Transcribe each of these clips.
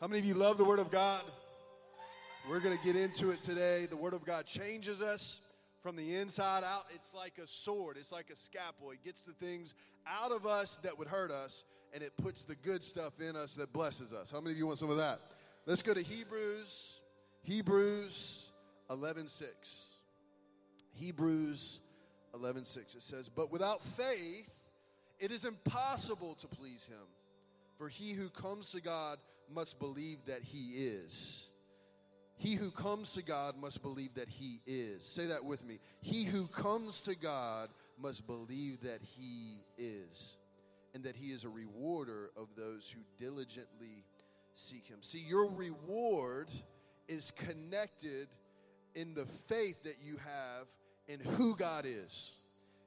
How many of you love the Word of God? We're going to get into it today. The Word of God changes us from the inside out. It's like a sword, it's like a scalpel. It gets the things out of us that would hurt us, and it puts the good stuff in us that blesses us. How many of you want some of that? Let's go to Hebrews, Hebrews 11 6. Hebrews 11 6. It says, But without faith, it is impossible to please him. For he who comes to God must believe that he is. He who comes to God must believe that he is. Say that with me. He who comes to God must believe that he is, and that he is a rewarder of those who diligently seek him. See, your reward is connected in the faith that you have in who God is.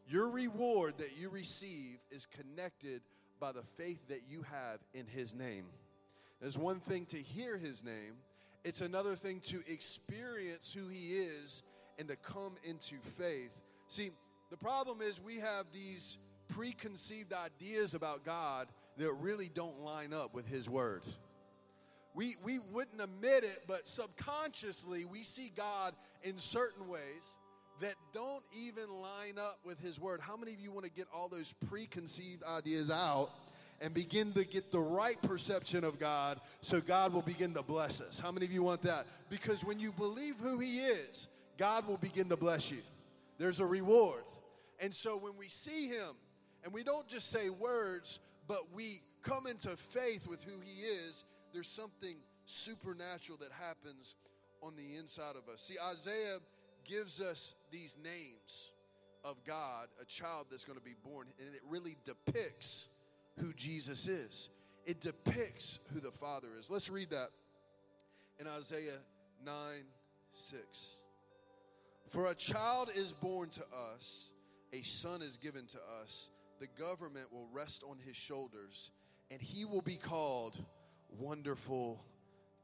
Your reward that you receive is connected by the faith that you have in his name. There's one thing to hear his name, it's another thing to experience who he is and to come into faith. See, the problem is we have these preconceived ideas about God that really don't line up with his word. We, we wouldn't admit it, but subconsciously we see God in certain ways that don't even line up with his word. How many of you want to get all those preconceived ideas out and begin to get the right perception of God so God will begin to bless us? How many of you want that? Because when you believe who he is, God will begin to bless you. There's a reward. And so when we see him, and we don't just say words, but we come into faith with who he is, there's something supernatural that happens on the inside of us. See, Isaiah gives us these names of God, a child that's going to be born, and it really depicts who Jesus is. It depicts who the Father is. Let's read that in Isaiah 9 6. For a child is born to us, a son is given to us, the government will rest on his shoulders, and he will be called Wonderful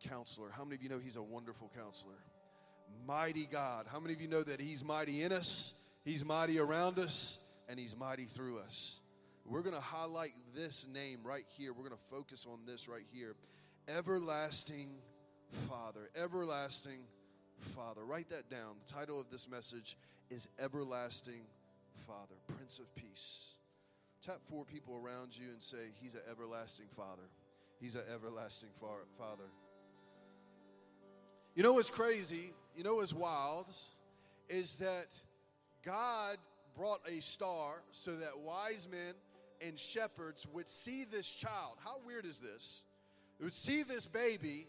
Counselor. How many of you know he's a wonderful counselor? mighty God. How many of you know that He's mighty in us, He's mighty around us, and He's mighty through us? We're going to highlight this name right here. We're going to focus on this right here. Everlasting Father. Everlasting Father. Write that down. The title of this message is Everlasting Father, Prince of Peace. Tap four people around you and say, He's an everlasting Father. He's an everlasting Father. You know what's crazy? You know what's wild? Is that God brought a star so that wise men and shepherds would see this child. How weird is this? They would see this baby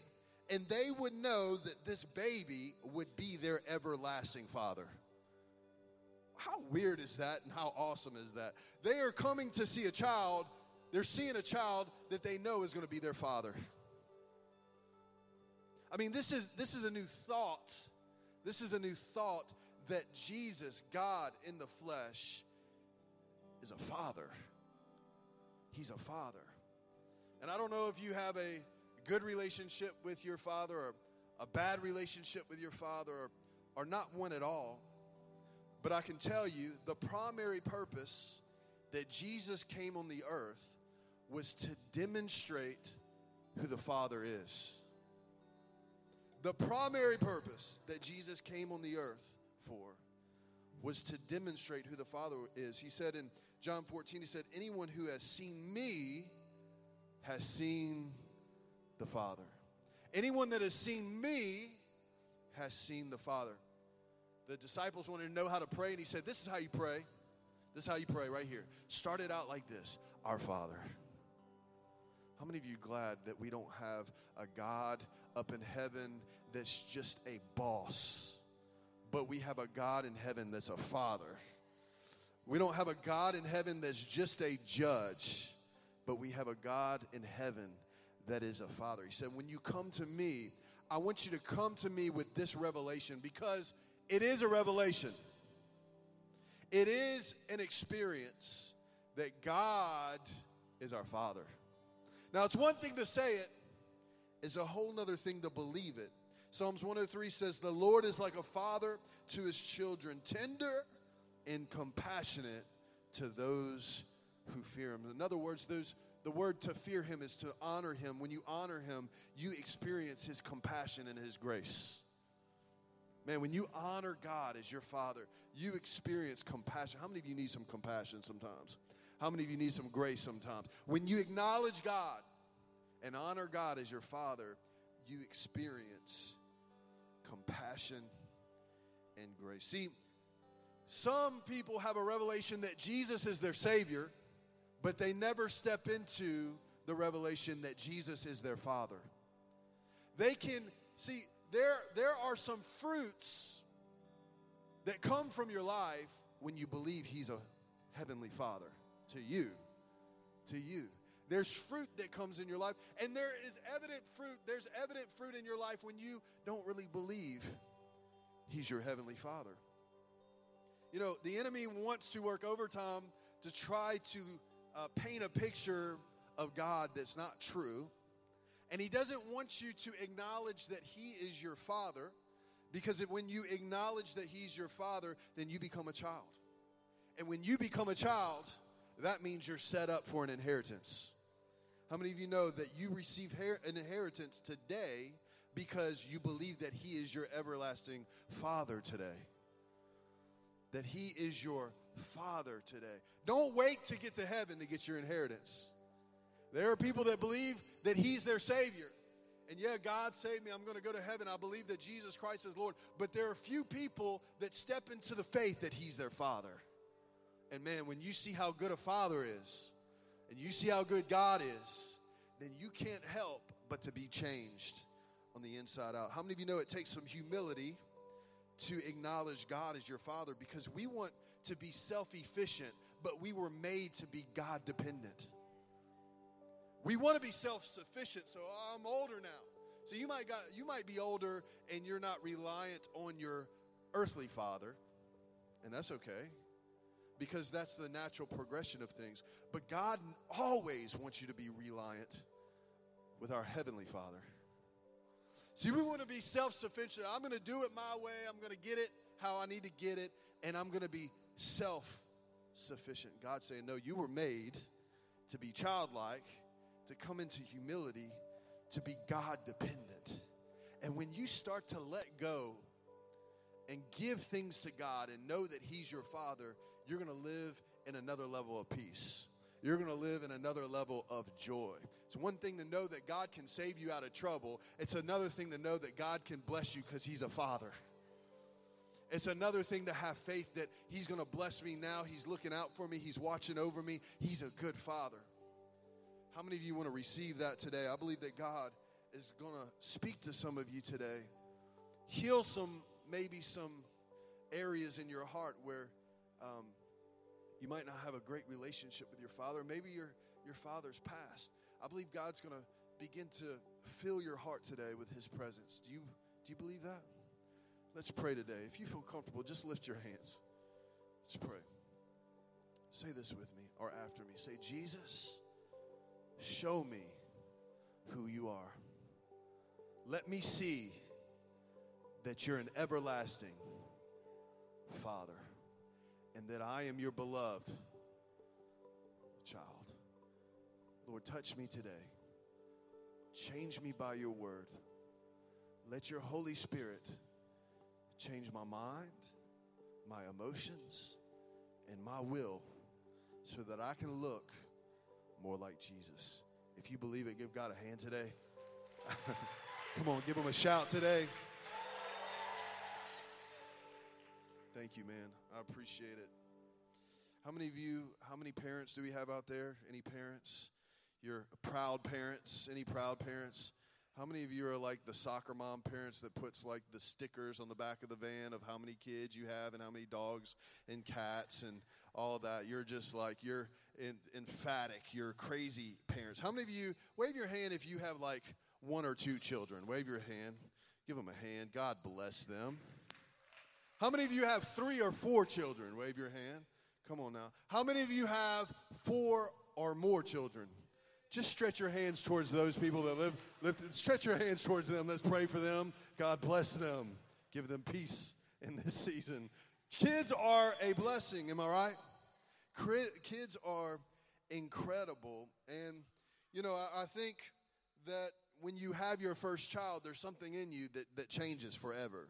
and they would know that this baby would be their everlasting father. How weird is that and how awesome is that? They are coming to see a child, they're seeing a child that they know is going to be their father. I mean, this is this is a new thought. This is a new thought that Jesus, God in the flesh, is a father. He's a father. And I don't know if you have a good relationship with your father or a bad relationship with your father or, or not one at all. But I can tell you the primary purpose that Jesus came on the earth was to demonstrate who the Father is. The primary purpose that Jesus came on the earth for was to demonstrate who the Father is. He said in John 14, He said, Anyone who has seen me has seen the Father. Anyone that has seen me has seen the Father. The disciples wanted to know how to pray, and He said, This is how you pray. This is how you pray right here. Start it out like this Our Father. How many of you glad that we don't have a God up in heaven that's just a boss, but we have a God in heaven that's a father. We don't have a God in heaven that's just a judge, but we have a God in heaven that is a father. He said, When you come to me, I want you to come to me with this revelation because it is a revelation. It is an experience that God is our Father. Now, it's one thing to say it, it's a whole other thing to believe it. Psalms 103 says, The Lord is like a father to his children, tender and compassionate to those who fear him. In other words, those, the word to fear him is to honor him. When you honor him, you experience his compassion and his grace. Man, when you honor God as your father, you experience compassion. How many of you need some compassion sometimes? How many of you need some grace sometimes? When you acknowledge God and honor God as your father, you experience compassion and grace. See, some people have a revelation that Jesus is their Savior, but they never step into the revelation that Jesus is their Father. They can see there, there are some fruits that come from your life when you believe He's a Heavenly Father to you. To you. There's fruit that comes in your life, and there is evident fruit. There's evident fruit in your life when you don't really believe He's your Heavenly Father. You know, the enemy wants to work overtime to try to uh, paint a picture of God that's not true. And he doesn't want you to acknowledge that he is your father because when you acknowledge that he's your father, then you become a child. And when you become a child, that means you're set up for an inheritance. How many of you know that you receive an inheritance today because you believe that he is your everlasting father today? That he is your father today. Don't wait to get to heaven to get your inheritance. There are people that believe that He's their Savior. And yeah, God saved me. I'm going to go to heaven. I believe that Jesus Christ is Lord. But there are few people that step into the faith that He's their Father. And man, when you see how good a Father is, and you see how good God is, then you can't help but to be changed on the inside out. How many of you know it takes some humility to acknowledge God as your Father because we want to be self efficient, but we were made to be God dependent. We want to be self-sufficient, so I'm older now. So you might got you might be older and you're not reliant on your earthly father, and that's okay. Because that's the natural progression of things. But God always wants you to be reliant with our heavenly Father. See, we want to be self sufficient. I'm going to do it my way. I'm going to get it how I need to get it. And I'm going to be self sufficient. God saying, No, you were made to be childlike to come into humility, to be God dependent. And when you start to let go and give things to God and know that He's your Father, you're going to live in another level of peace. You're going to live in another level of joy. It's one thing to know that God can save you out of trouble, it's another thing to know that God can bless you because He's a Father. It's another thing to have faith that He's going to bless me now. He's looking out for me. He's watching over me. He's a good Father. How many of you want to receive that today? I believe that God is going to speak to some of you today. Heal some, maybe some areas in your heart where um, you might not have a great relationship with your father. Maybe your, your father's passed. I believe God's going to begin to fill your heart today with his presence. Do you, do you believe that? Let's pray today. If you feel comfortable, just lift your hands. Let's pray. Say this with me or after me. Say, Jesus. Show me who you are. Let me see that you're an everlasting Father and that I am your beloved child. Lord, touch me today. Change me by your word. Let your Holy Spirit change my mind, my emotions, and my will so that I can look more like Jesus. If you believe it, give God a hand today. Come on, give him a shout today. Thank you, man. I appreciate it. How many of you, how many parents do we have out there? Any parents? You're proud parents? Any proud parents? How many of you are like the soccer mom parents that puts like the stickers on the back of the van of how many kids you have and how many dogs and cats and all that? You're just like, you're in, emphatic. You're crazy parents. How many of you, wave your hand if you have like one or two children? Wave your hand. Give them a hand. God bless them. How many of you have three or four children? Wave your hand. Come on now. How many of you have four or more children? Just stretch your hands towards those people that live. Lift, stretch your hands towards them. Let's pray for them. God bless them. Give them peace in this season. Kids are a blessing. Am I right? Kids are incredible. And You know, I, I think that when you have your first child, there's something in you that, that changes forever.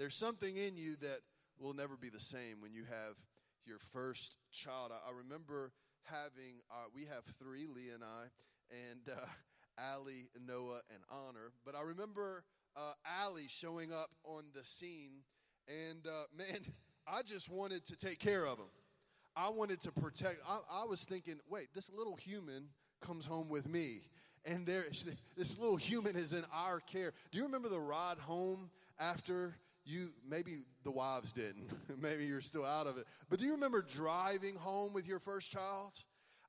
There's something in you that will never be the same when you have your first child. I, I remember having, uh, we have three, Lee and I, and uh, Allie, Noah, and Honor. But I remember uh, Allie showing up on the scene, and uh, man, I just wanted to take care of him. I wanted to protect. I, I was thinking, wait, this little human comes home with me and there this little human is in our care do you remember the ride home after you maybe the wives didn't maybe you're still out of it but do you remember driving home with your first child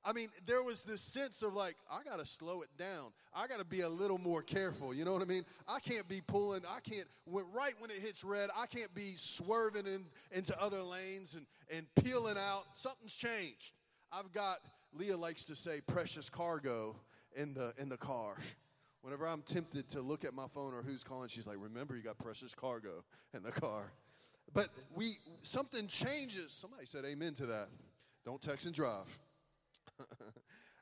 I mean, there was this sense of like, I got to slow it down. I got to be a little more careful. You know what I mean? I can't be pulling, I can't, when, right when it hits red, I can't be swerving in, into other lanes and, and peeling out. Something's changed. I've got, Leah likes to say, precious cargo in the, in the car. Whenever I'm tempted to look at my phone or who's calling, she's like, remember, you got precious cargo in the car. But we, something changes. Somebody said amen to that. Don't text and drive.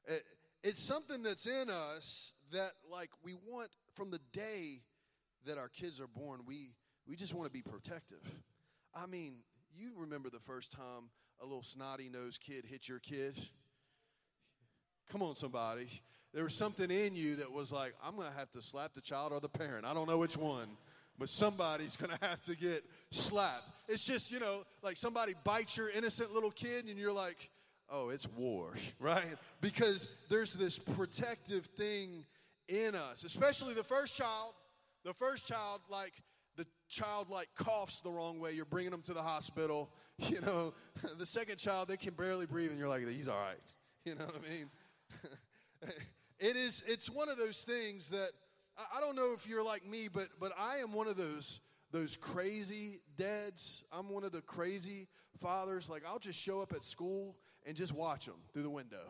it, it's something that's in us that, like, we want from the day that our kids are born, we, we just want to be protective. I mean, you remember the first time a little snotty nosed kid hit your kid? Come on, somebody. There was something in you that was like, I'm going to have to slap the child or the parent. I don't know which one, but somebody's going to have to get slapped. It's just, you know, like somebody bites your innocent little kid and you're like, oh, it's war, right? Because there's this protective thing in us, especially the first child. The first child, like, the child like coughs the wrong way, you're bringing them to the hospital. You know, the second child, they can barely breathe, and you're like, he's all right. You know what I mean? It is, it's one of those things that I don't know if you're like me, but but I am one of those those crazy dads. I'm one of the crazy fathers. Like I'll just show up at school and just watch them through the window.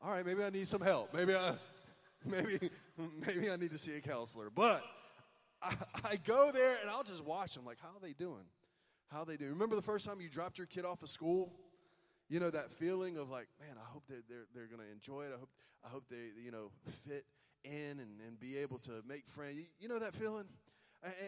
All right, maybe I need some help. Maybe I, maybe, maybe I need to see a counselor. But I, I go there and I'll just watch them. Like, how are they doing? How are they doing? Remember the first time you dropped your kid off of school? You know that feeling of like, man, I hope they're they're, they're going to enjoy it. I hope I hope they you know fit in and, and be able to make friends. You, you know that feeling?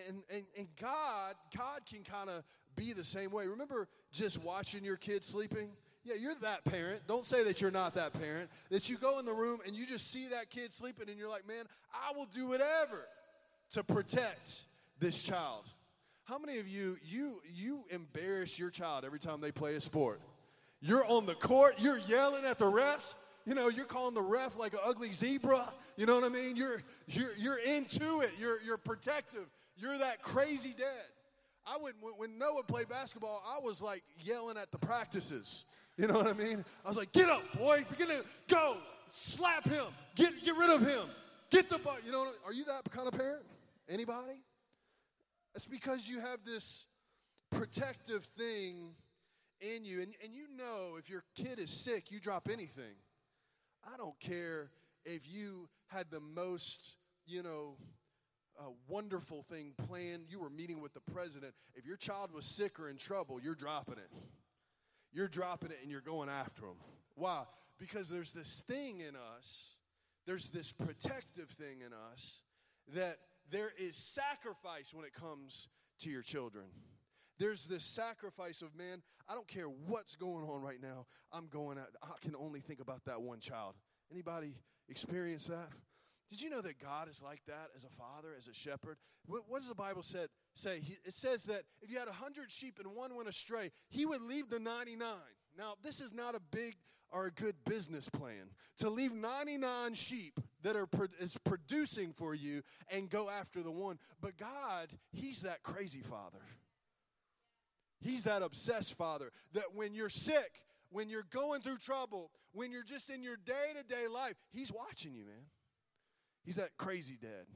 And, and, and God, God can kind of be the same way. Remember just watching your kids sleeping? Yeah, you're that parent. Don't say that you're not that parent. That you go in the room and you just see that kid sleeping and you're like, man, I will do whatever to protect this child. How many of you, you, you embarrass your child every time they play a sport? You're on the court, you're yelling at the refs. You know, you're calling the ref like an ugly zebra. You know what I mean? You're, you're, you're into it. You're, you're protective. You're that crazy dad. I would when Noah played basketball, I was like yelling at the practices. You know what I mean? I was like, "Get up, boy! Begin to go, slap him, get get rid of him, get the ball." You know, are you that kind of parent? Anybody? It's because you have this protective thing in you, and, and you know if your kid is sick, you drop anything. I don't care if you had the most, you know, a wonderful thing planned. You were meeting with the president. If your child was sick or in trouble, you're dropping it. You're dropping it and you're going after them. Why? Because there's this thing in us, there's this protective thing in us that there is sacrifice when it comes to your children. There's this sacrifice of, man, I don't care what's going on right now. I'm going at, I can only think about that one child. Anybody experience that? Did you know that God is like that as a father, as a shepherd? What, what does the Bible said, say? It says that if you had 100 sheep and one went astray, he would leave the 99. Now, this is not a big or a good business plan to leave 99 sheep that are is producing for you and go after the one. But God, he's that crazy father. He's that obsessed father that when you're sick, when you're going through trouble, when you're just in your day to day life, he's watching you, man. He's that crazy dad.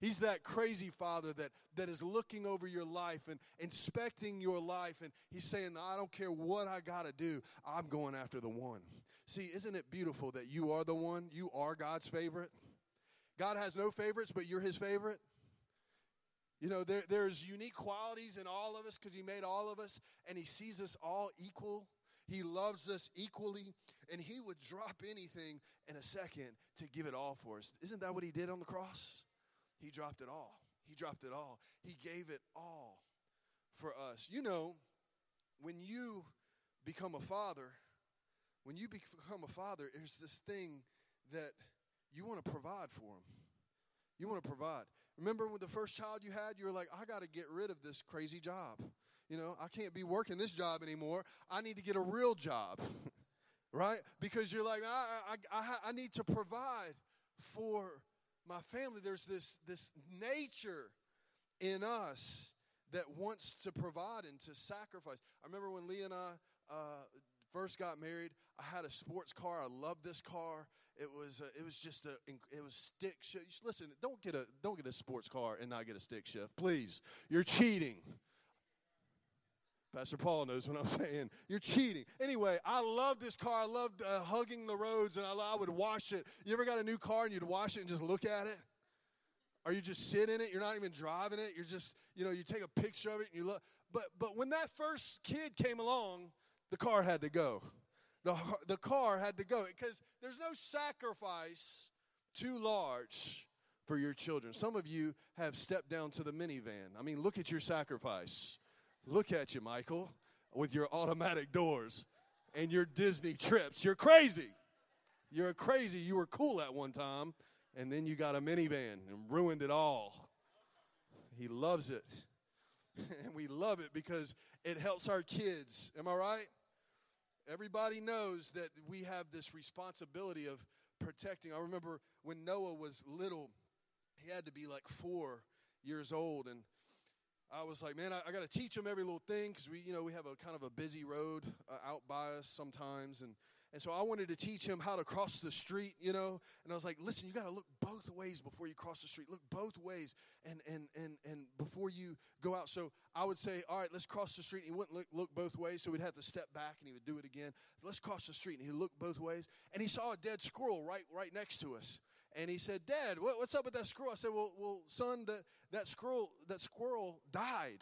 He's that crazy father that, that is looking over your life and inspecting your life. And he's saying, I don't care what I got to do, I'm going after the one. See, isn't it beautiful that you are the one? You are God's favorite. God has no favorites, but you're his favorite. You know, there, there's unique qualities in all of us because he made all of us and he sees us all equal. He loves us equally, and He would drop anything in a second to give it all for us. Isn't that what He did on the cross? He dropped it all. He dropped it all. He gave it all for us. You know, when you become a father, when you become a father, there's this thing that you want to provide for them. You want to provide. Remember when the first child you had, you were like, I got to get rid of this crazy job. You know, I can't be working this job anymore. I need to get a real job, right? Because you're like, I, I, I, I need to provide for my family. There's this, this nature in us that wants to provide and to sacrifice. I remember when Lee and I uh, first got married, I had a sports car. I loved this car. It was uh, it was just a it was stick shift. Listen, don't get a don't get a sports car and not get a stick shift, please. You're cheating. Pastor Paul knows what I'm saying. You're cheating. Anyway, I love this car. I loved uh, hugging the roads, and I, I would wash it. You ever got a new car and you'd wash it and just look at it? Or you just sit in it. You're not even driving it. You're just, you know, you take a picture of it and you look. But but when that first kid came along, the car had to go. The the car had to go because there's no sacrifice too large for your children. Some of you have stepped down to the minivan. I mean, look at your sacrifice. Look at you, Michael, with your automatic doors and your Disney trips. You're crazy. You're crazy. You were cool at one time, and then you got a minivan and ruined it all. He loves it. and we love it because it helps our kids. Am I right? Everybody knows that we have this responsibility of protecting. I remember when Noah was little, he had to be like four years old, and I was like, man, I, I got to teach him every little thing because we, you know, we have a kind of a busy road uh, out by us sometimes, and and so I wanted to teach him how to cross the street, you know. And I was like, listen, you got to look both ways before you cross the street. Look both ways, and and and and before you go out. So I would say, all right, let's cross the street. And he wouldn't look, look both ways, so we'd have to step back, and he would do it again. Let's cross the street, and he looked both ways, and he saw a dead squirrel right right next to us. And he said, Dad, what, what's up with that squirrel? I said, Well, well, son, that, that squirrel that squirrel died.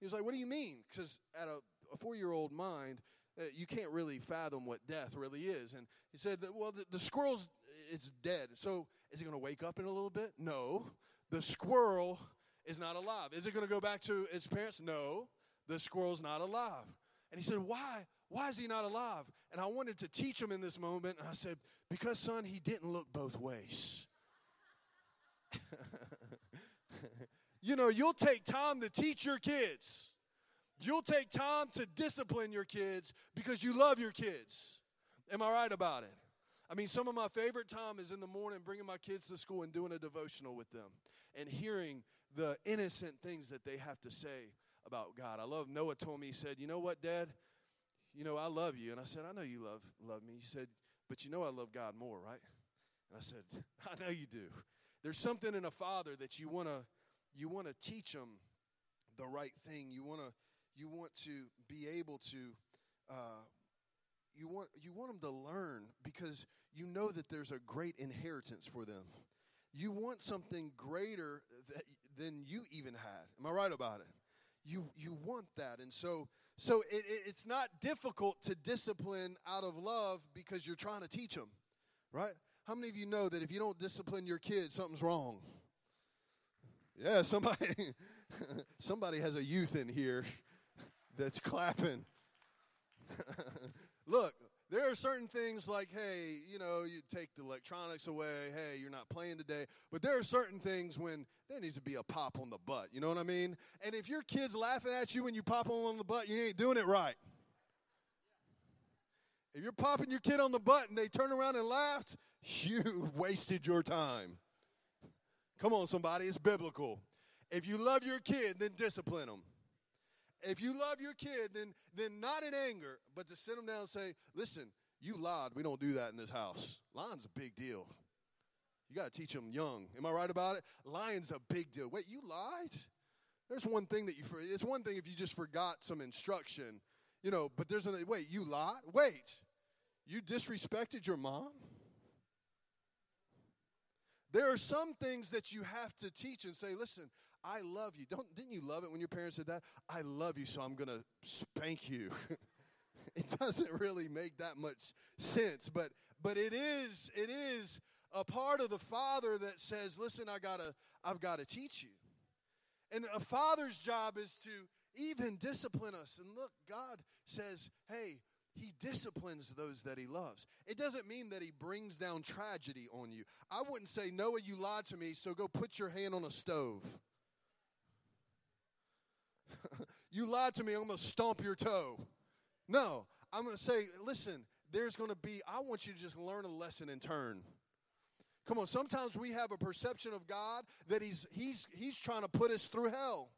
He was like, What do you mean? Because at a, a four year old mind, uh, you can't really fathom what death really is. And he said, that, Well, the, the squirrel's it's dead. So is he going to wake up in a little bit? No. The squirrel is not alive. Is it going to go back to its parents? No. The squirrel's not alive. And he said, Why? Why is he not alive? And I wanted to teach him in this moment. And I said, Because, son, he didn't look both ways. you know, you'll take time to teach your kids. You'll take time to discipline your kids because you love your kids. Am I right about it? I mean, some of my favorite time is in the morning bringing my kids to school and doing a devotional with them and hearing the innocent things that they have to say about God. I love Noah told me, he said, You know what, Dad? you know, I love you. And I said, I know you love, love me. He said, but you know I love God more, right? And I said, I know you do. There's something in a father that you want to you want to teach them the right thing. You want to you want to be able to uh, you want you want them to learn because you know that there's a great inheritance for them. You want something greater that, than you even had. Am I right about it? You you want that, and so so it, it, it's not difficult to discipline out of love because you're trying to teach them, right? How many of you know that if you don't discipline your kids, something's wrong? Yeah, somebody somebody has a youth in here that's clapping. Look, there are certain things like, hey, you know, you take the electronics away. Hey, you're not playing today. But there are certain things when there needs to be a pop on the butt. You know what I mean? And if your kid's laughing at you when you pop them on the butt, you ain't doing it right. If you're popping your kid on the butt and they turn around and laughed, you wasted your time. Come on, somebody, it's biblical. If you love your kid, then discipline them. If you love your kid, then, then not in anger, but to sit them down and say, listen, you lied. We don't do that in this house. Lying's a big deal. You got to teach them young. Am I right about it? Lying's a big deal. Wait, you lied? There's one thing that you, it's one thing if you just forgot some instruction, you know, but there's a, wait, you lied? Wait, you disrespected your mom? There are some things that you have to teach and say, listen, I love you. Don't didn't you love it when your parents said that? I love you, so I'm gonna spank you. it doesn't really make that much sense, but but it is it is a part of the father that says, "Listen, I got to I've got to teach you." And a father's job is to even discipline us. And look, God says, "Hey, he disciplines those that he loves. It doesn't mean that he brings down tragedy on you. I wouldn't say, Noah, you lied to me, so go put your hand on a stove. you lied to me, I'm going to stomp your toe. No, I'm going to say, listen, there's going to be, I want you to just learn a lesson in turn. Come on, sometimes we have a perception of God that he's, he's, he's trying to put us through hell.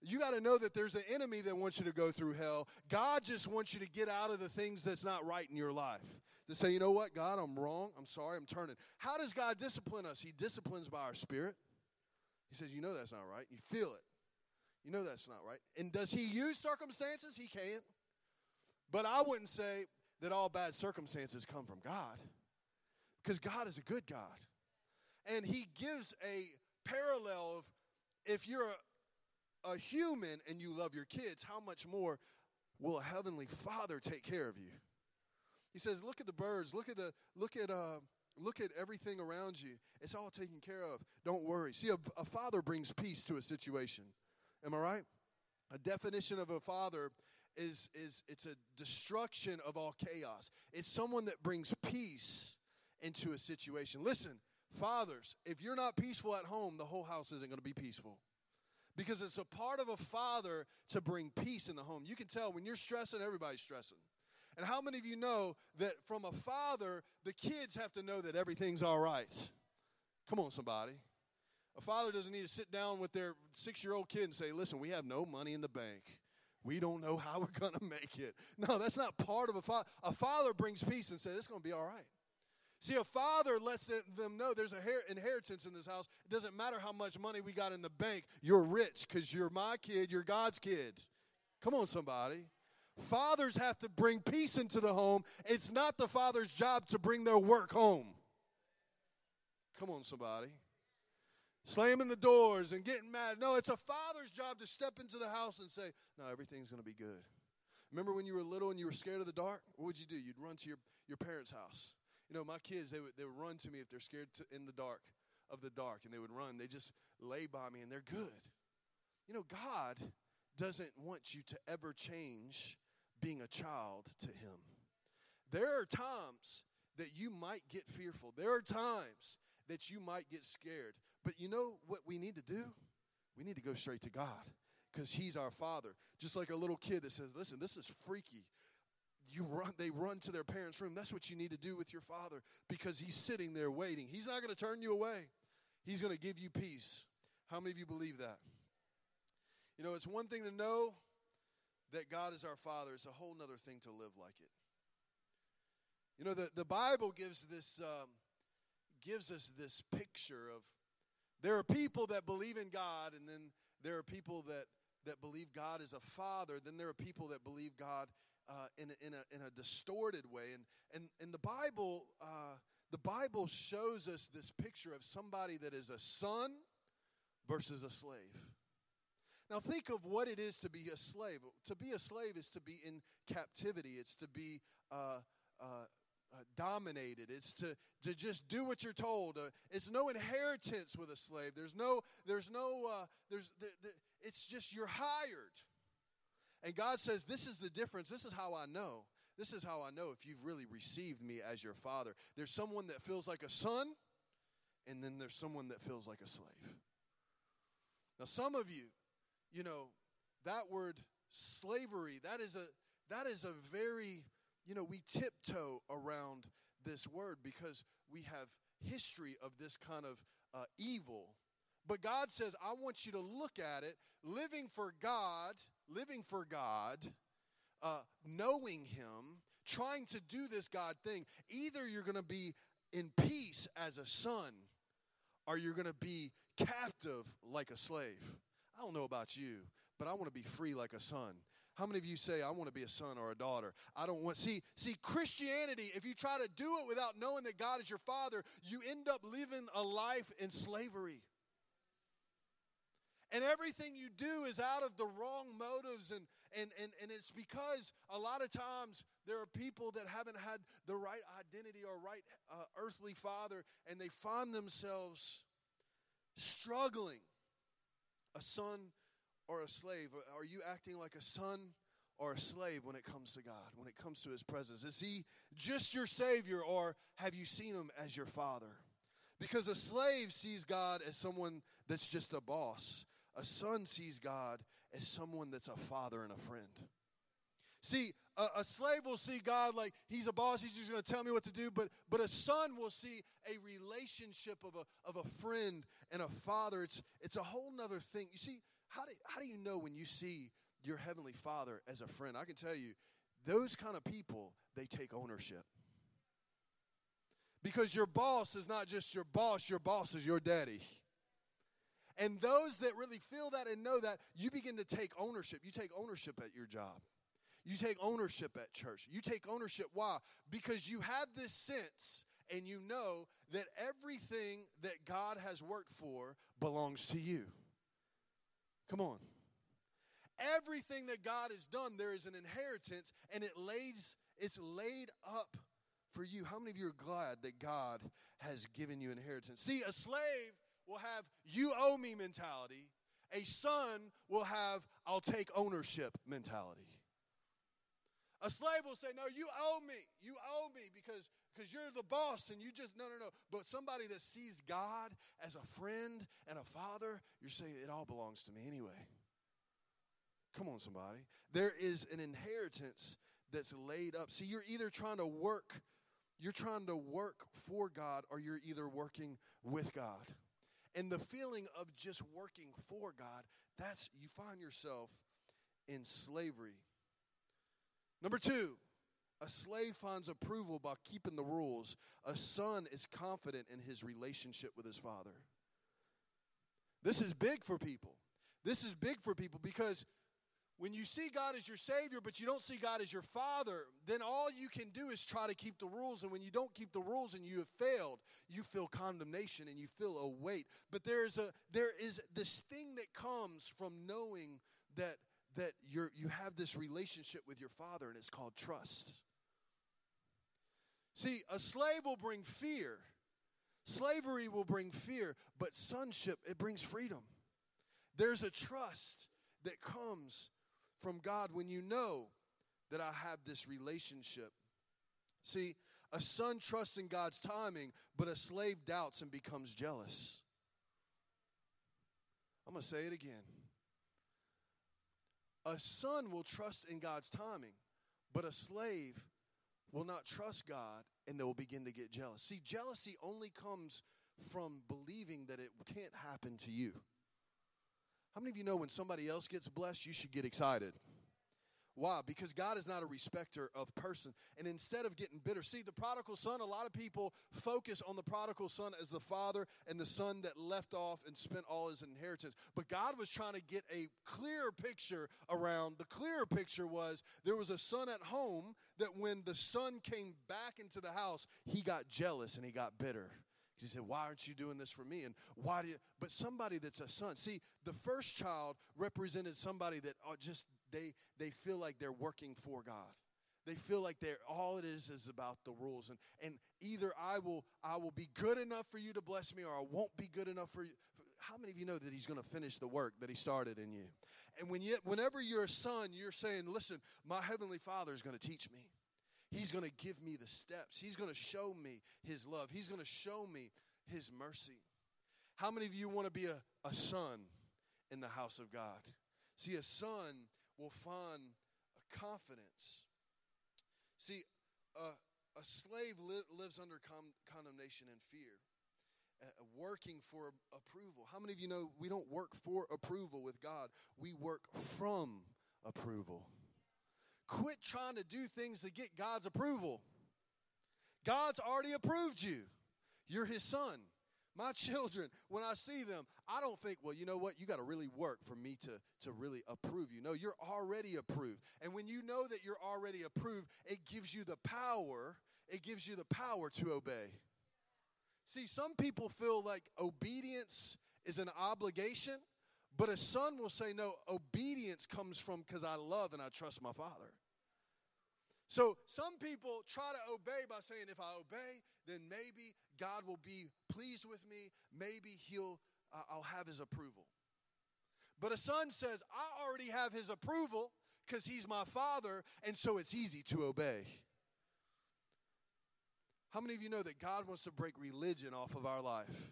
You got to know that there's an enemy that wants you to go through hell. God just wants you to get out of the things that's not right in your life. To say, you know what, God, I'm wrong. I'm sorry. I'm turning. How does God discipline us? He disciplines by our spirit. He says, you know that's not right. You feel it. You know that's not right. And does He use circumstances? He can't. But I wouldn't say that all bad circumstances come from God because God is a good God. And He gives a parallel of if you're a, a human and you love your kids, how much more will a heavenly Father take care of you? He says, "Look at the birds. Look at the look at uh, look at everything around you. It's all taken care of. Don't worry." See, a, a father brings peace to a situation. Am I right? A definition of a father is is it's a destruction of all chaos. It's someone that brings peace into a situation. Listen, fathers, if you're not peaceful at home, the whole house isn't going to be peaceful. Because it's a part of a father to bring peace in the home. You can tell when you're stressing, everybody's stressing. And how many of you know that from a father, the kids have to know that everything's all right? Come on, somebody. A father doesn't need to sit down with their six year old kid and say, Listen, we have no money in the bank. We don't know how we're going to make it. No, that's not part of a father. A father brings peace and says, It's going to be all right. See, a father lets them know there's an inheritance in this house. It doesn't matter how much money we got in the bank. You're rich because you're my kid, you're God's kid. Come on, somebody. Fathers have to bring peace into the home. It's not the father's job to bring their work home. Come on, somebody. Slamming the doors and getting mad. No, it's a father's job to step into the house and say, No, everything's going to be good. Remember when you were little and you were scared of the dark? What would you do? You'd run to your, your parents' house. You know, my kids, they would, they would run to me if they're scared to, in the dark, of the dark, and they would run. They just lay by me and they're good. You know, God doesn't want you to ever change being a child to Him. There are times that you might get fearful, there are times that you might get scared. But you know what we need to do? We need to go straight to God because He's our Father. Just like a little kid that says, Listen, this is freaky. You run, they run to their parents' room. That's what you need to do with your father because he's sitting there waiting. He's not going to turn you away. He's going to give you peace. How many of you believe that? You know, it's one thing to know that God is our Father, it's a whole other thing to live like it. You know, the, the Bible gives this um, gives us this picture of there are people that believe in God, and then there are people that that believe God is a father. Then there are people that believe God uh, in, a, in, a, in a distorted way. And, and, and the Bible uh, the Bible shows us this picture of somebody that is a son versus a slave. Now, think of what it is to be a slave. To be a slave is to be in captivity, it's to be uh, uh, uh, dominated, it's to, to just do what you're told. Uh, it's no inheritance with a slave. There's no, there's no, uh, there's, the, the, it's just you're hired. And God says, This is the difference. This is how I know. This is how I know if you've really received me as your father. There's someone that feels like a son, and then there's someone that feels like a slave. Now, some of you, you know, that word slavery, that is a that is a very, you know, we tiptoe around this word because we have history of this kind of uh, evil. But God says, I want you to look at it, living for God, living for God, uh, knowing Him, trying to do this God thing. Either you're going to be in peace as a son, or you're going to be captive like a slave. I don't know about you, but I want to be free like a son. How many of you say I want to be a son or a daughter? I don't want see see Christianity if you try to do it without knowing that God is your father, you end up living a life in slavery. And everything you do is out of the wrong motives. And, and, and, and it's because a lot of times there are people that haven't had the right identity or right uh, earthly father, and they find themselves struggling. A son or a slave? Are you acting like a son or a slave when it comes to God, when it comes to His presence? Is He just your Savior, or have you seen Him as your Father? Because a slave sees God as someone that's just a boss, a son sees God as someone that's a father and a friend. See, a, a, slave will see God like he's a boss, he's just going to tell me what to do, but, but a son will see a relationship of a, of a friend and a father. It's, it's a whole nother thing. You see, how do, how do you know when you see your heavenly father as a friend? I can tell you, those kind of people, they take ownership. Because your boss is not just your boss, your boss is your daddy. And those that really feel that and know that, you begin to take ownership. You take ownership at your job. You take ownership at church. You take ownership. Why? Because you have this sense and you know that everything that God has worked for belongs to you. Come on. Everything that God has done, there is an inheritance and it lays it's laid up for you. How many of you are glad that God has given you inheritance? See, a slave will have you owe me mentality. A son will have I'll take ownership mentality. A slave will say, No, you owe me. You owe me because because you're the boss and you just, no, no, no. But somebody that sees God as a friend and a father, you're saying it all belongs to me anyway. Come on, somebody. There is an inheritance that's laid up. See, you're either trying to work, you're trying to work for God, or you're either working with God. And the feeling of just working for God, that's you find yourself in slavery. Number two, a slave finds approval by keeping the rules. A son is confident in his relationship with his father. This is big for people. This is big for people because when you see God as your Savior, but you don't see God as your Father, then all you can do is try to keep the rules. And when you don't keep the rules and you have failed, you feel condemnation and you feel a weight. But there is a there is this thing that comes from knowing that that you're you have this relationship with your Father, and it's called trust. See, a slave will bring fear. Slavery will bring fear, but sonship, it brings freedom. There's a trust that comes from God when you know that I have this relationship. See, a son trusts in God's timing, but a slave doubts and becomes jealous. I'm going to say it again. A son will trust in God's timing, but a slave will not trust God and they will begin to get jealous. See, jealousy only comes from believing that it can't happen to you. How many of you know when somebody else gets blessed, you should get excited? Why? Because God is not a respecter of person. And instead of getting bitter, see, the prodigal son, a lot of people focus on the prodigal son as the father and the son that left off and spent all his inheritance. But God was trying to get a clear picture around. The clearer picture was there was a son at home that when the son came back into the house, he got jealous and he got bitter. He said, Why aren't you doing this for me? And why do you? But somebody that's a son. See, the first child represented somebody that uh, just they they feel like they're working for God. They feel like they're all it is is about the rules. And and either I will I will be good enough for you to bless me, or I won't be good enough for you. How many of you know that He's going to finish the work that He started in you? And when you, whenever you're a son, you're saying, "Listen, my heavenly Father is going to teach me." He's going to give me the steps. He's going to show me His love. He's going to show me His mercy. How many of you want to be a, a son in the house of God? See, a son will find a confidence. See, a, a slave li- lives under com- condemnation and fear, uh, working for approval. How many of you know we don't work for approval with God? We work from approval. Quit trying to do things to get God's approval. God's already approved you. You're his son. My children, when I see them, I don't think, well, you know what? You got to really work for me to, to really approve you. No, you're already approved. And when you know that you're already approved, it gives you the power, it gives you the power to obey. See, some people feel like obedience is an obligation, But a son will say, no, obedience comes from because I love and I trust my father. So some people try to obey by saying, if I obey, then maybe God will be pleased with me. Maybe he'll, uh, I'll have his approval. But a son says, I already have his approval because he's my father, and so it's easy to obey. How many of you know that God wants to break religion off of our life?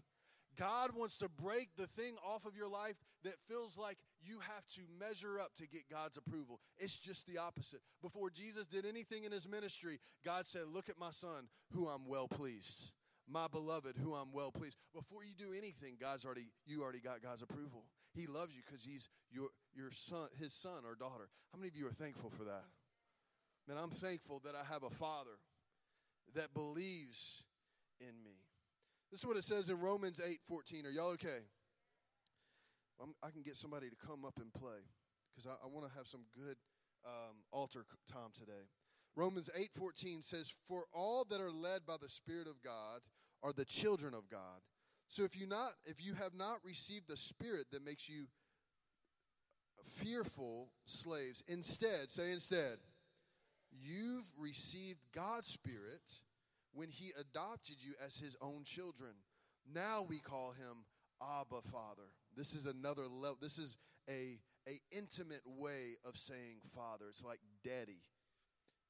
God wants to break the thing off of your life that feels like you have to measure up to get God's approval. It's just the opposite. Before Jesus did anything in his ministry, God said, Look at my son, who I'm well pleased. My beloved, who I'm well pleased. Before you do anything, God's already you already got God's approval. He loves you because he's your your son, his son or daughter. How many of you are thankful for that? Man, I'm thankful that I have a father that believes in me. This is what it says in Romans 8 14. Are y'all okay? I'm, i can get somebody to come up and play because I, I want to have some good um, altar time today. Romans 8:14 says, For all that are led by the Spirit of God are the children of God. So if you not if you have not received the spirit that makes you fearful slaves, instead, say instead, you've received God's spirit when he adopted you as his own children. Now we call him Abba Father. This is another level. This is a, a intimate way of saying father. It's like daddy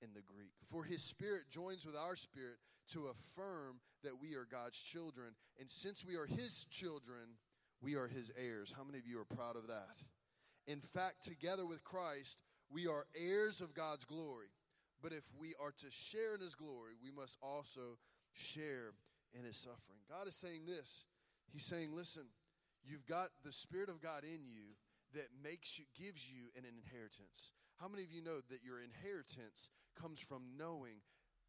in the Greek. For his spirit joins with our spirit to affirm that we are God's children. And since we are his children, we are his heirs. How many of you are proud of that? In fact, together with Christ, we are heirs of God's glory. But if we are to share in his glory, we must also share in his suffering. God is saying this. He's saying, listen, you've got the Spirit of God in you that makes you, gives you an inheritance. How many of you know that your inheritance comes from knowing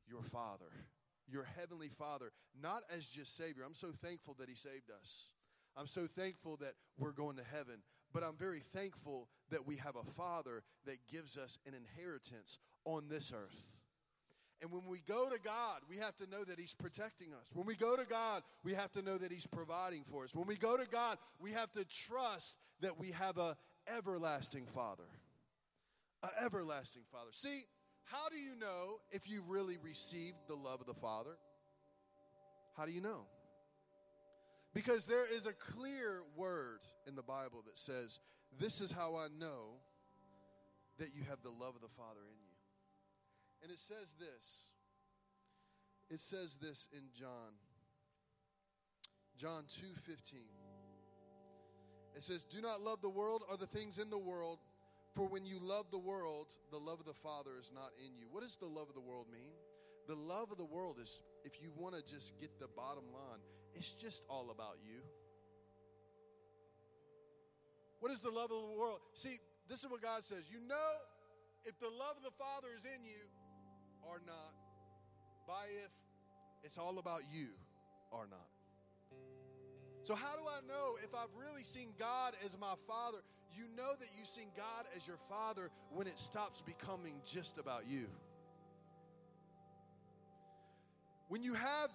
your Father, your Heavenly Father, not as just Savior? I'm so thankful that He saved us. I'm so thankful that we're going to heaven, but I'm very thankful that we have a Father that gives us an inheritance on this earth. And when we go to God, we have to know that He's protecting us. When we go to God, we have to know that He's providing for us. When we go to God, we have to trust that we have a everlasting Father. An everlasting Father. See, how do you know if you really received the love of the Father? How do you know? Because there is a clear word in the Bible that says, This is how I know that you have the love of the Father in you. And it says this. It says this in John. John 2:15. It says, "Do not love the world or the things in the world, for when you love the world, the love of the Father is not in you." What does the love of the world mean? The love of the world is if you want to just get the bottom line, it's just all about you. What is the love of the world? See, this is what God says. You know if the love of the Father is in you, or not, by if it's all about you or not. So, how do I know if I've really seen God as my Father? You know that you've seen God as your Father when it stops becoming just about you. When you have,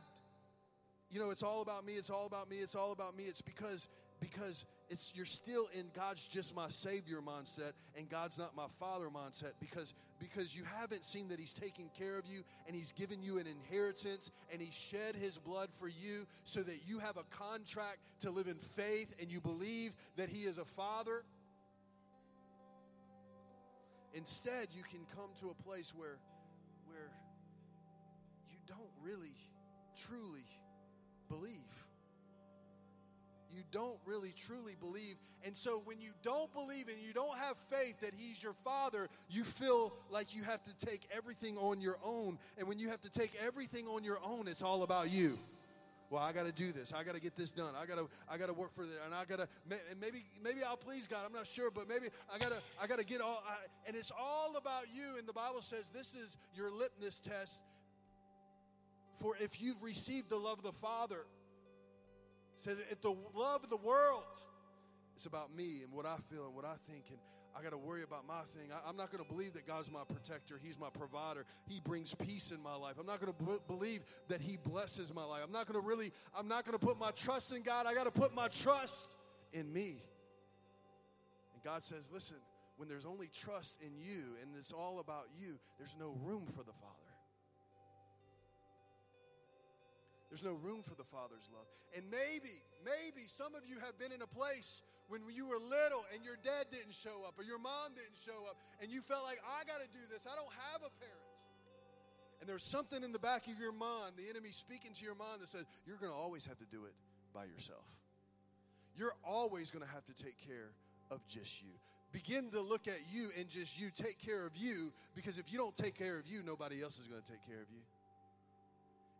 you know, it's all about me, it's all about me, it's all about me, it's because because it's you're still in God's just my savior mindset and God's not my father mindset because because you haven't seen that he's taking care of you and he's given you an inheritance and he shed his blood for you so that you have a contract to live in faith and you believe that he is a father. Instead, you can come to a place where where you don't really truly believe you don't really truly believe. And so when you don't believe and you don't have faith that He's your Father, you feel like you have to take everything on your own. And when you have to take everything on your own, it's all about you. Well, I got to do this. I got to get this done. I got to I got to work for this, and I got to maybe maybe I'll please God. I'm not sure, but maybe I got to I got to get all. I, and it's all about you. And the Bible says this is your litmus test. For if you've received the love of the Father, says if the love of the world is about me and what I feel and what I think, and I got to worry about my thing. I, am not going to believe that God's my protector. He's my provider. He brings peace in my life. I'm not going to b- believe that He blesses my life. I'm not going to really, I'm not going to put my trust in God. I got to put my trust in me. And God says, listen, when there's only trust in you and it's all about you, there's no room for the Father. There's no room for the Father's love. And maybe, maybe some of you have been in a place when you were little and your dad didn't show up or your mom didn't show up and you felt like, I got to do this. I don't have a parent. And there's something in the back of your mind, the enemy speaking to your mind that says, you're going to always have to do it by yourself. You're always going to have to take care of just you. Begin to look at you and just you take care of you because if you don't take care of you, nobody else is going to take care of you.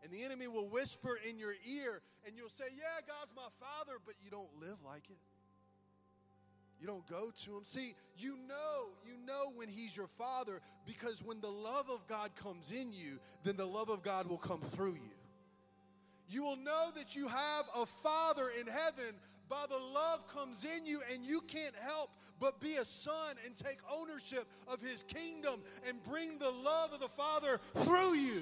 And the enemy will whisper in your ear, and you'll say, Yeah, God's my father, but you don't live like it. You don't go to him. See, you know, you know when he's your father because when the love of God comes in you, then the love of God will come through you. You will know that you have a father in heaven by the love comes in you and you can't help but be a son and take ownership of his kingdom and bring the love of the father through you.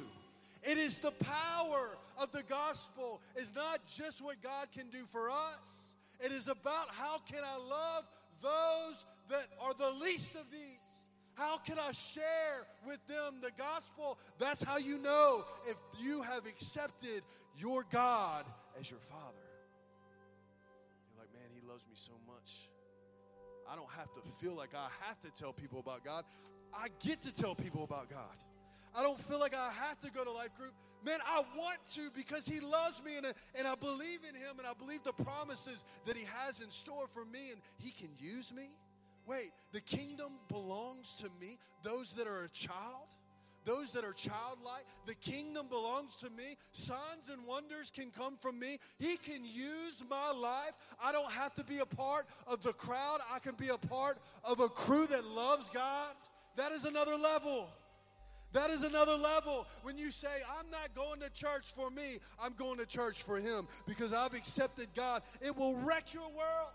It is the power of the gospel. Is not just what God can do for us. It is about how can I love those that are the least of these. How can I share with them the gospel? That's how you know if you have accepted your God as your Father. You're like, man, He loves me so much. I don't have to feel like I have to tell people about God. I get to tell people about God. I don't feel like I have to go to life group. Man, I want to because He loves me and, and I believe in Him and I believe the promises that He has in store for me and He can use me. Wait, the kingdom belongs to me, those that are a child, those that are childlike. The kingdom belongs to me. Signs and wonders can come from me. He can use my life. I don't have to be a part of the crowd, I can be a part of a crew that loves God. That is another level. That is another level when you say, I'm not going to church for me, I'm going to church for Him because I've accepted God. It will wreck your world.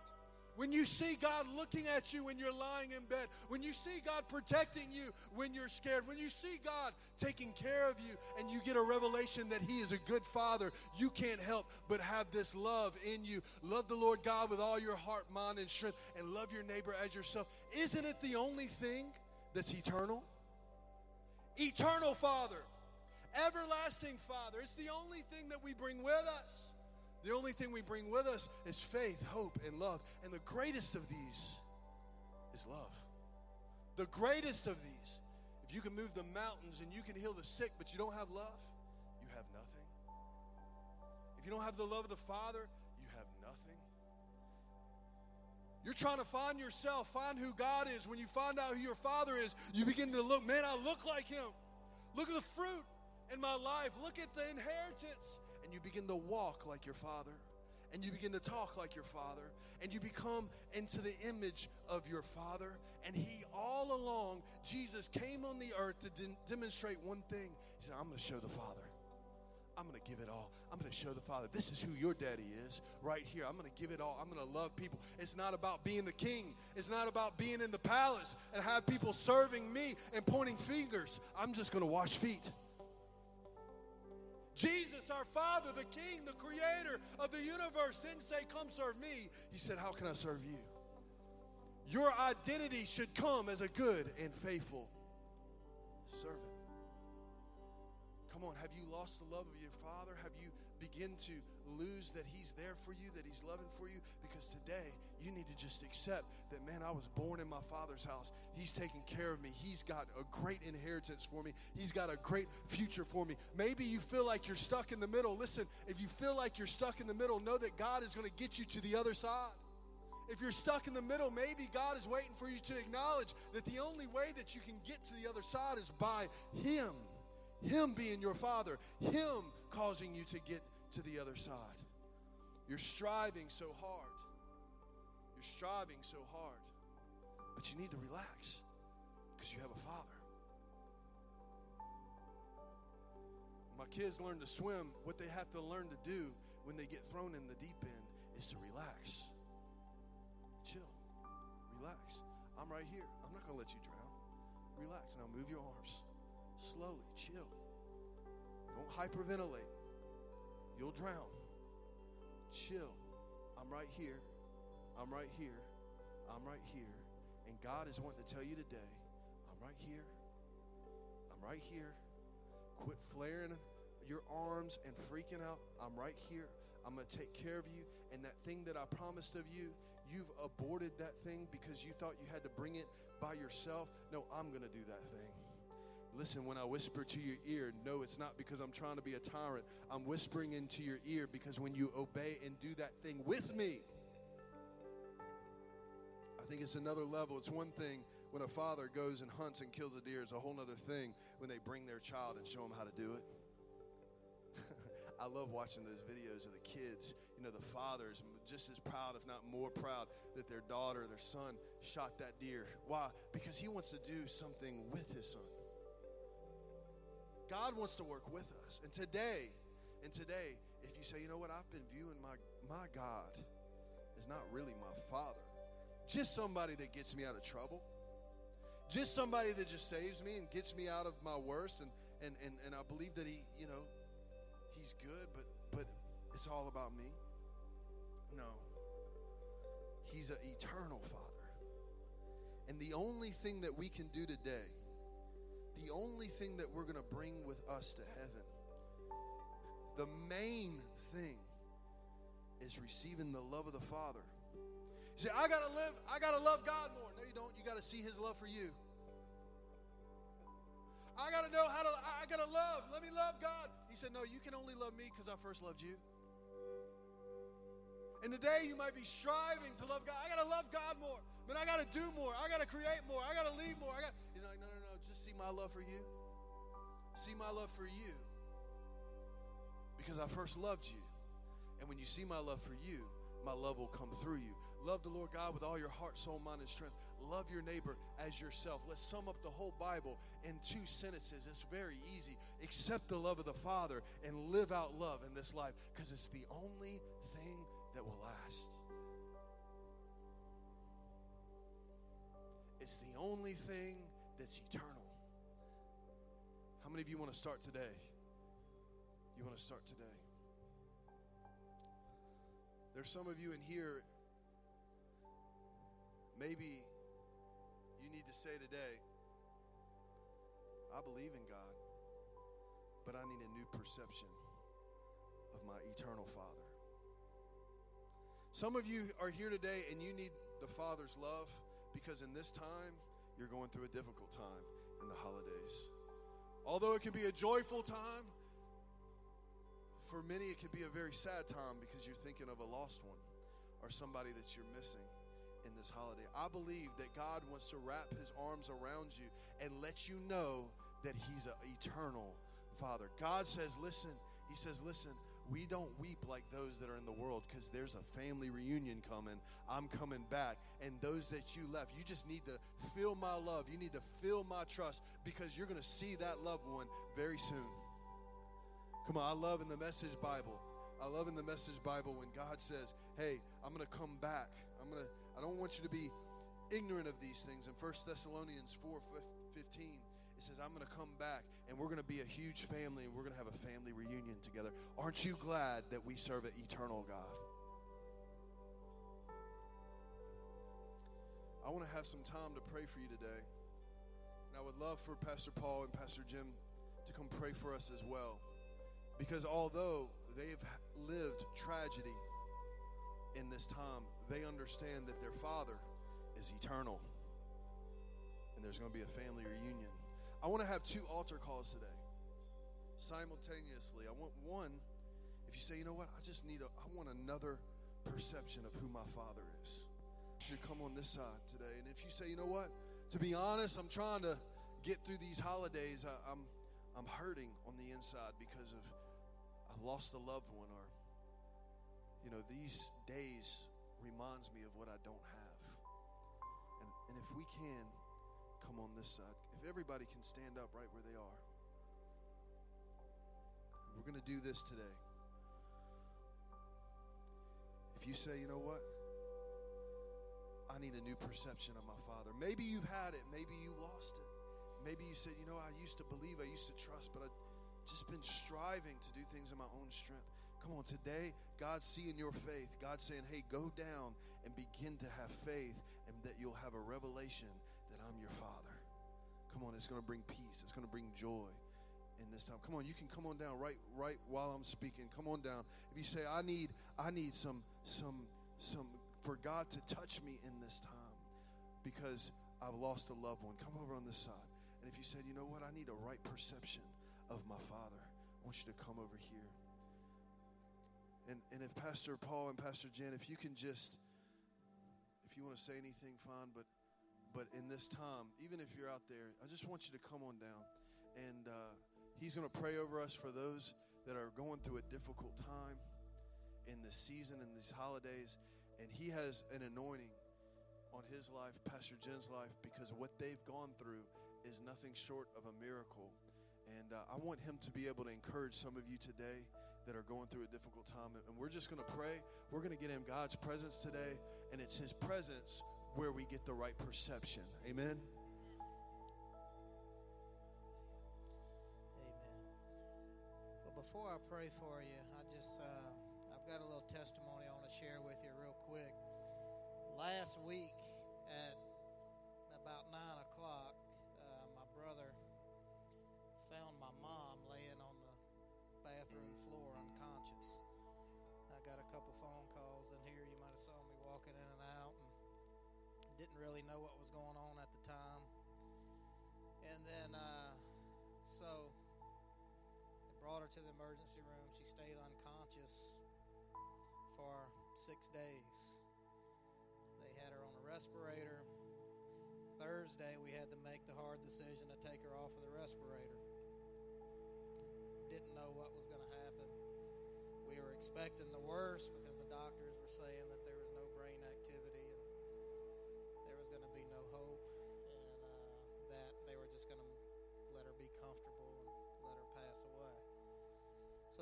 When you see God looking at you when you're lying in bed, when you see God protecting you when you're scared, when you see God taking care of you and you get a revelation that He is a good Father, you can't help but have this love in you. Love the Lord God with all your heart, mind, and strength, and love your neighbor as yourself. Isn't it the only thing that's eternal? Eternal Father, everlasting Father. It's the only thing that we bring with us. The only thing we bring with us is faith, hope, and love. And the greatest of these is love. The greatest of these. If you can move the mountains and you can heal the sick, but you don't have love, you have nothing. If you don't have the love of the Father, You're trying to find yourself, find who God is. When you find out who your Father is, you begin to look, man, I look like Him. Look at the fruit in my life. Look at the inheritance and you begin to walk like your father and you begin to talk like your father and you become into the image of your father and he all along jesus came on the earth to de- demonstrate one thing he said i'm going to show the father i'm going to give it all. I'm going to show the father this is who your daddy is right here. I'm going to give it all. I'm going to love people. It's not about being the king. It's not about being in the palace and have people serving me and pointing fingers. I'm just going to wash feet. Jesus, our Father, the King, the Creator of the universe, didn't say, Come serve me. He said, How can I serve you? Your identity should come as a good and faithful servant. Come on, have you lost the love of your Father? Have you begin to lose that He's there for you, that He's loving for you? Because today, you need to just accept that, man, I was born in my Father's house. He's taking care of me. He's got a great inheritance for me. He's got a great future for me. Maybe you feel like you're stuck in the middle. Listen, if you feel like you're stuck in the middle, know that God is going to get you to the other side. If you're stuck in the middle, maybe God is waiting for you to acknowledge that the only way that you can get to the other side is by Him. Him being your Father, Him causing you to get to the other side. You're striving so hard. You're striving so hard. But you need to relax because you have a Father. My kids learn to swim. What they have to learn to do when they get thrown in the deep end is to relax. Chill. Relax. I'm right here. I'm not going to let you drown. Relax. Now move your arms. Slowly. Chill. Don't hyperventilate. You'll drown. Chill. I'm right here. I'm right here. I'm right here. And God is wanting to tell you today, I'm right here. I'm right here. Quit flaring your arms and freaking out. I'm right here. I'm going to take care of you. And that thing that I promised of you, you've aborted that thing because you thought you had to bring it by yourself. No, I'm going to do that thing. Listen, when I whisper to your ear, no, it's not because I'm trying to be a tyrant. I'm whispering into your ear because when you obey and do that thing with me, I think it's another level. It's one thing when a father goes and hunts and kills a deer, it's a whole other thing when they bring their child and show them how to do it. I love watching those videos of the kids. You know, the fathers just as proud, if not more proud, that their daughter, their son shot that deer. Why? Because he wants to do something with his son. God wants to work with us. And today, and today, if you say, you know what, I've been viewing my, my God is not really my father, just somebody that gets me out of trouble, just somebody that just saves me and gets me out of my worst, and, and, and, and I believe that he, you know, he's good, but but it's all about me. No. He's an eternal father. And the only thing that we can do today the only thing that we're going to bring with us to heaven, the main thing is receiving the love of the Father. You say, I got to live, I got to love God more. No, you don't. You got to see His love for you. I got to know how to, I got to love. Let me love God. He said, No, you can only love me because I first loved you. And today you might be striving to love God. I got to love God more. But I got to do more. I got to create more. I got to lead more. I got. He's like, no, no. Just see my love for you. See my love for you. Because I first loved you. And when you see my love for you, my love will come through you. Love the Lord God with all your heart, soul, mind, and strength. Love your neighbor as yourself. Let's sum up the whole Bible in two sentences. It's very easy. Accept the love of the Father and live out love in this life because it's the only thing that will last. It's the only thing that's eternal. How many of you want to start today? You want to start today? There's some of you in here, maybe you need to say today, I believe in God, but I need a new perception of my eternal Father. Some of you are here today and you need the Father's love because in this time, you're going through a difficult time in the holidays. Although it can be a joyful time, for many it can be a very sad time because you're thinking of a lost one or somebody that you're missing in this holiday. I believe that God wants to wrap his arms around you and let you know that he's an eternal father. God says, listen, he says, listen, we don't weep like those that are in the world because there's a family reunion coming. I'm coming back. And those that you left, you just need to feel my love. You need to feel my trust because you're going to see that loved one very soon. Come on, I love in the Message Bible. I love in the Message Bible when God says, "Hey, I'm going to come back. I'm going to I don't want you to be ignorant of these things." In 1 Thessalonians 4 15, it says, I'm going to come back and we're going to be a huge family and we're going to have a family reunion together. Aren't you glad that we serve an eternal God? I want to have some time to pray for you today. And I would love for Pastor Paul and Pastor Jim to come pray for us as well. Because although they've lived tragedy in this time, they understand that their father is eternal. And there's going to be a family reunion. I want to have two altar calls today simultaneously. I want one, if you say, you know what, I just need a, I want another perception of who my Father is. Should come on this side today. And if you say, you know what, to be honest, I'm trying to get through these holidays. I, I'm, I'm hurting on the inside because of I lost a loved one, or you know, these days reminds me of what I don't have. And and if we can come on this side, if everybody can stand up right where they are. We're going to do this today. If you say, you know what? I need a new perception of my Father. Maybe you've had it. Maybe you lost it. Maybe you said, you know, I used to believe, I used to trust, but I've just been striving to do things in my own strength. Come on, today, God's seeing your faith. God's saying, hey, go down and begin to have faith, and that you'll have a revelation that I'm your Father. Come on, it's going to bring peace. It's going to bring joy in this time. Come on, you can come on down right right while I'm speaking. Come on down. If you say I need I need some some some for God to touch me in this time because I've lost a loved one. Come over on this side. And if you said, "You know what? I need a right perception of my Father." I want you to come over here. And and if Pastor Paul and Pastor Jen, if you can just if you want to say anything fine, but but in this time, even if you're out there, I just want you to come on down and uh, He's going to pray over us for those that are going through a difficult time in this season and these holidays. And He has an anointing on His life, Pastor Jen's life, because what they've gone through is nothing short of a miracle. And uh, I want Him to be able to encourage some of you today that are going through a difficult time. And we're just going to pray. We're going to get in God's presence today. And it's His presence where we get the right perception. Amen. Amen. Well, before I pray for you, I just uh, I've got a little testimony I want to share with you real quick. Last week didn't really know what was going on at the time. And then, uh, so they brought her to the emergency room. She stayed unconscious for six days. They had her on a respirator. Thursday, we had to make the hard decision to take her off of the respirator. Didn't know what was going to happen. We were expecting the worst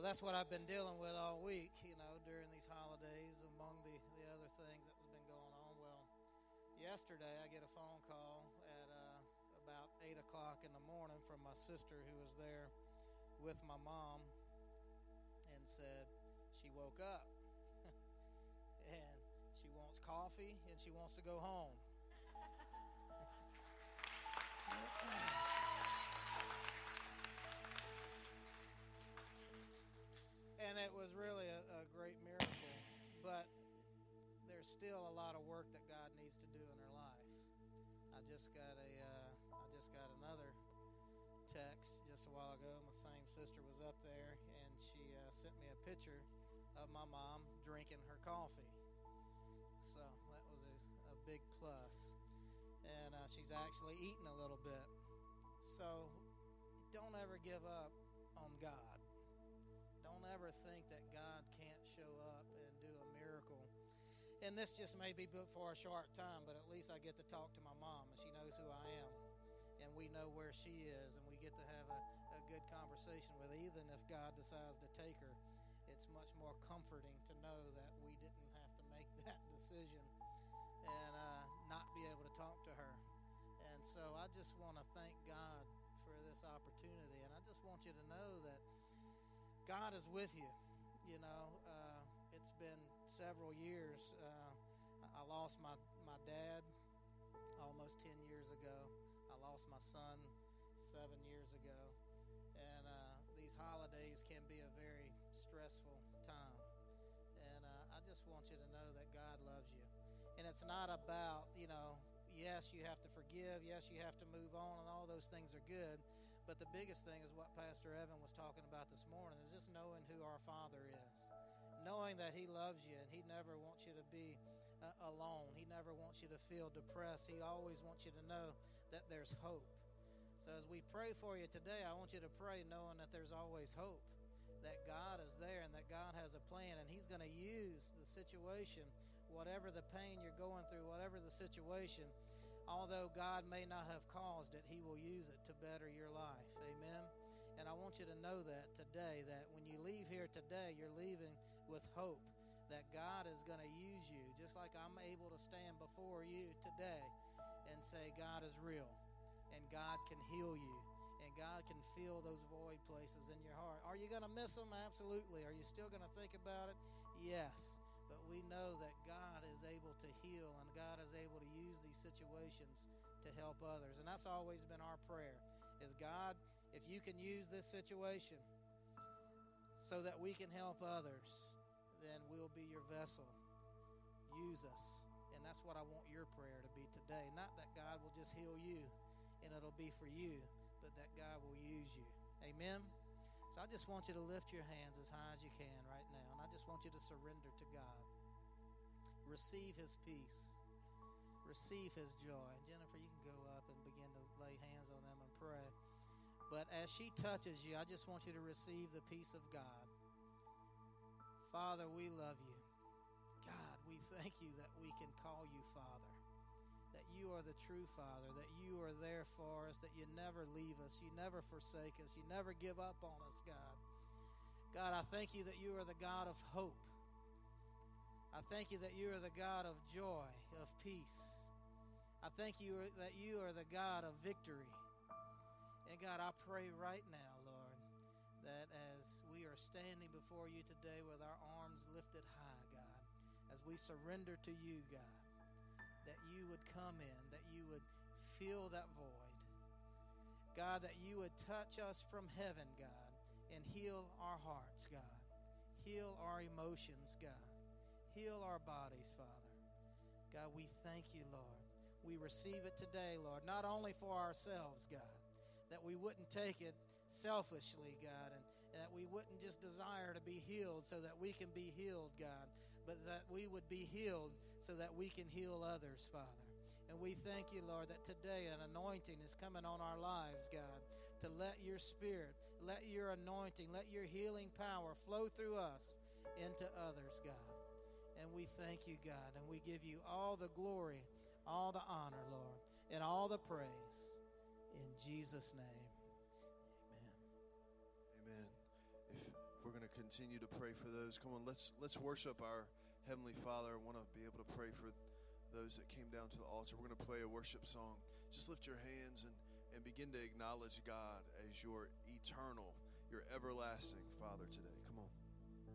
that's what I've been dealing with all week, you know, during these holidays, among the, the other things that has been going on. Well, yesterday I get a phone call at uh, about 8 o'clock in the morning from my sister who was there with my mom and said she woke up and she wants coffee and she wants to go home. And it was really a, a, great miracle. But there's still a lot of work that God needs to do in her life. I just got a, uh, I just got another text just a while ago. My same sister was up there, and she uh, sent me a picture of my mom drinking her coffee. So that was a, a big plus. And uh, she's actually eating a little bit. So don't ever give up don't ever think that God can't show up and do a miracle. And this just may be for a short time, but at least I get to talk to my mom and she knows who I am. And we know where she is, and we get to have a, a good conversation with. Even if God decides to take her, it's much more comforting to know that we didn't have to make that decision and uh, not be able to talk to her. And so I just want to thank God for this opportunity. And I just want you to know that God is with you. You know, uh, it's been several years. Uh, I lost my, my dad almost 10 years ago. I lost my son seven years ago. And uh, these holidays can be a very stressful time. And uh, I just want you to know that God loves you. And it's not about, you know, yes, you have to forgive, yes, you have to move on, and all those things are good. But the biggest thing is what Pastor Evan was talking about this morning is just knowing who our Father is. Knowing that He loves you and He never wants you to be uh, alone. He never wants you to feel depressed. He always wants you to know that there's hope. So as we pray for you today, I want you to pray knowing that there's always hope, that God is there and that God has a plan and He's going to use the situation, whatever the pain you're going through, whatever the situation although God may not have caused it, He will use it to better your life. Amen. And I want you to know that today, that when you leave here today, you're leaving with hope that God is going to use you, just like I'm able to stand before you today and say, God is real, and God can heal you, and God can fill those void places in your heart. Are you going to miss them? Absolutely. Are you still going to think about it? Yes. We know that God is able to heal, and God is able to use these situations to help others. And that's always been our prayer is God, if you can use this situation so that we can help others, then we'll be your vessel. Use us. And that's what I want your prayer to be today. Not that God will just heal you and it'll be for you, but that God will use you. Amen. So I just want you to lift your hands as high as you can right now. And I just want you to surrender to God. Receive his peace. Receive his joy. And Jennifer, you can go up and begin to lay hands on them and pray. But as she touches you, I just want you to receive the peace of God. Father, we love you. God, we thank you that we can call you Father, that you are the true Father, that you are there for us, that you never leave us, you never forsake us, you never give up on us, God. God, I thank you that you are the God of hope. I thank you that you are the God of joy, of peace. I thank you that you are the God of victory. And God, I pray right now, Lord, that as we are standing before you today with our arms lifted high, God, as we surrender to you, God, that you would come in, that you would fill that void. God, that you would touch us from heaven, God, and heal our hearts, God. Heal our emotions, God. Heal our bodies, Father. God, we thank you, Lord. We receive it today, Lord, not only for ourselves, God, that we wouldn't take it selfishly, God, and, and that we wouldn't just desire to be healed so that we can be healed, God, but that we would be healed so that we can heal others, Father. And we thank you, Lord, that today an anointing is coming on our lives, God, to let your spirit, let your anointing, let your healing power flow through us into others, God. And we thank you, God, and we give you all the glory, all the honor, Lord, and all the praise. In Jesus' name, amen. Amen. If we're going to continue to pray for those, come on, let's let's worship our heavenly Father. I want to be able to pray for those that came down to the altar. We're going to play a worship song. Just lift your hands and and begin to acknowledge God as your eternal, your everlasting Father today.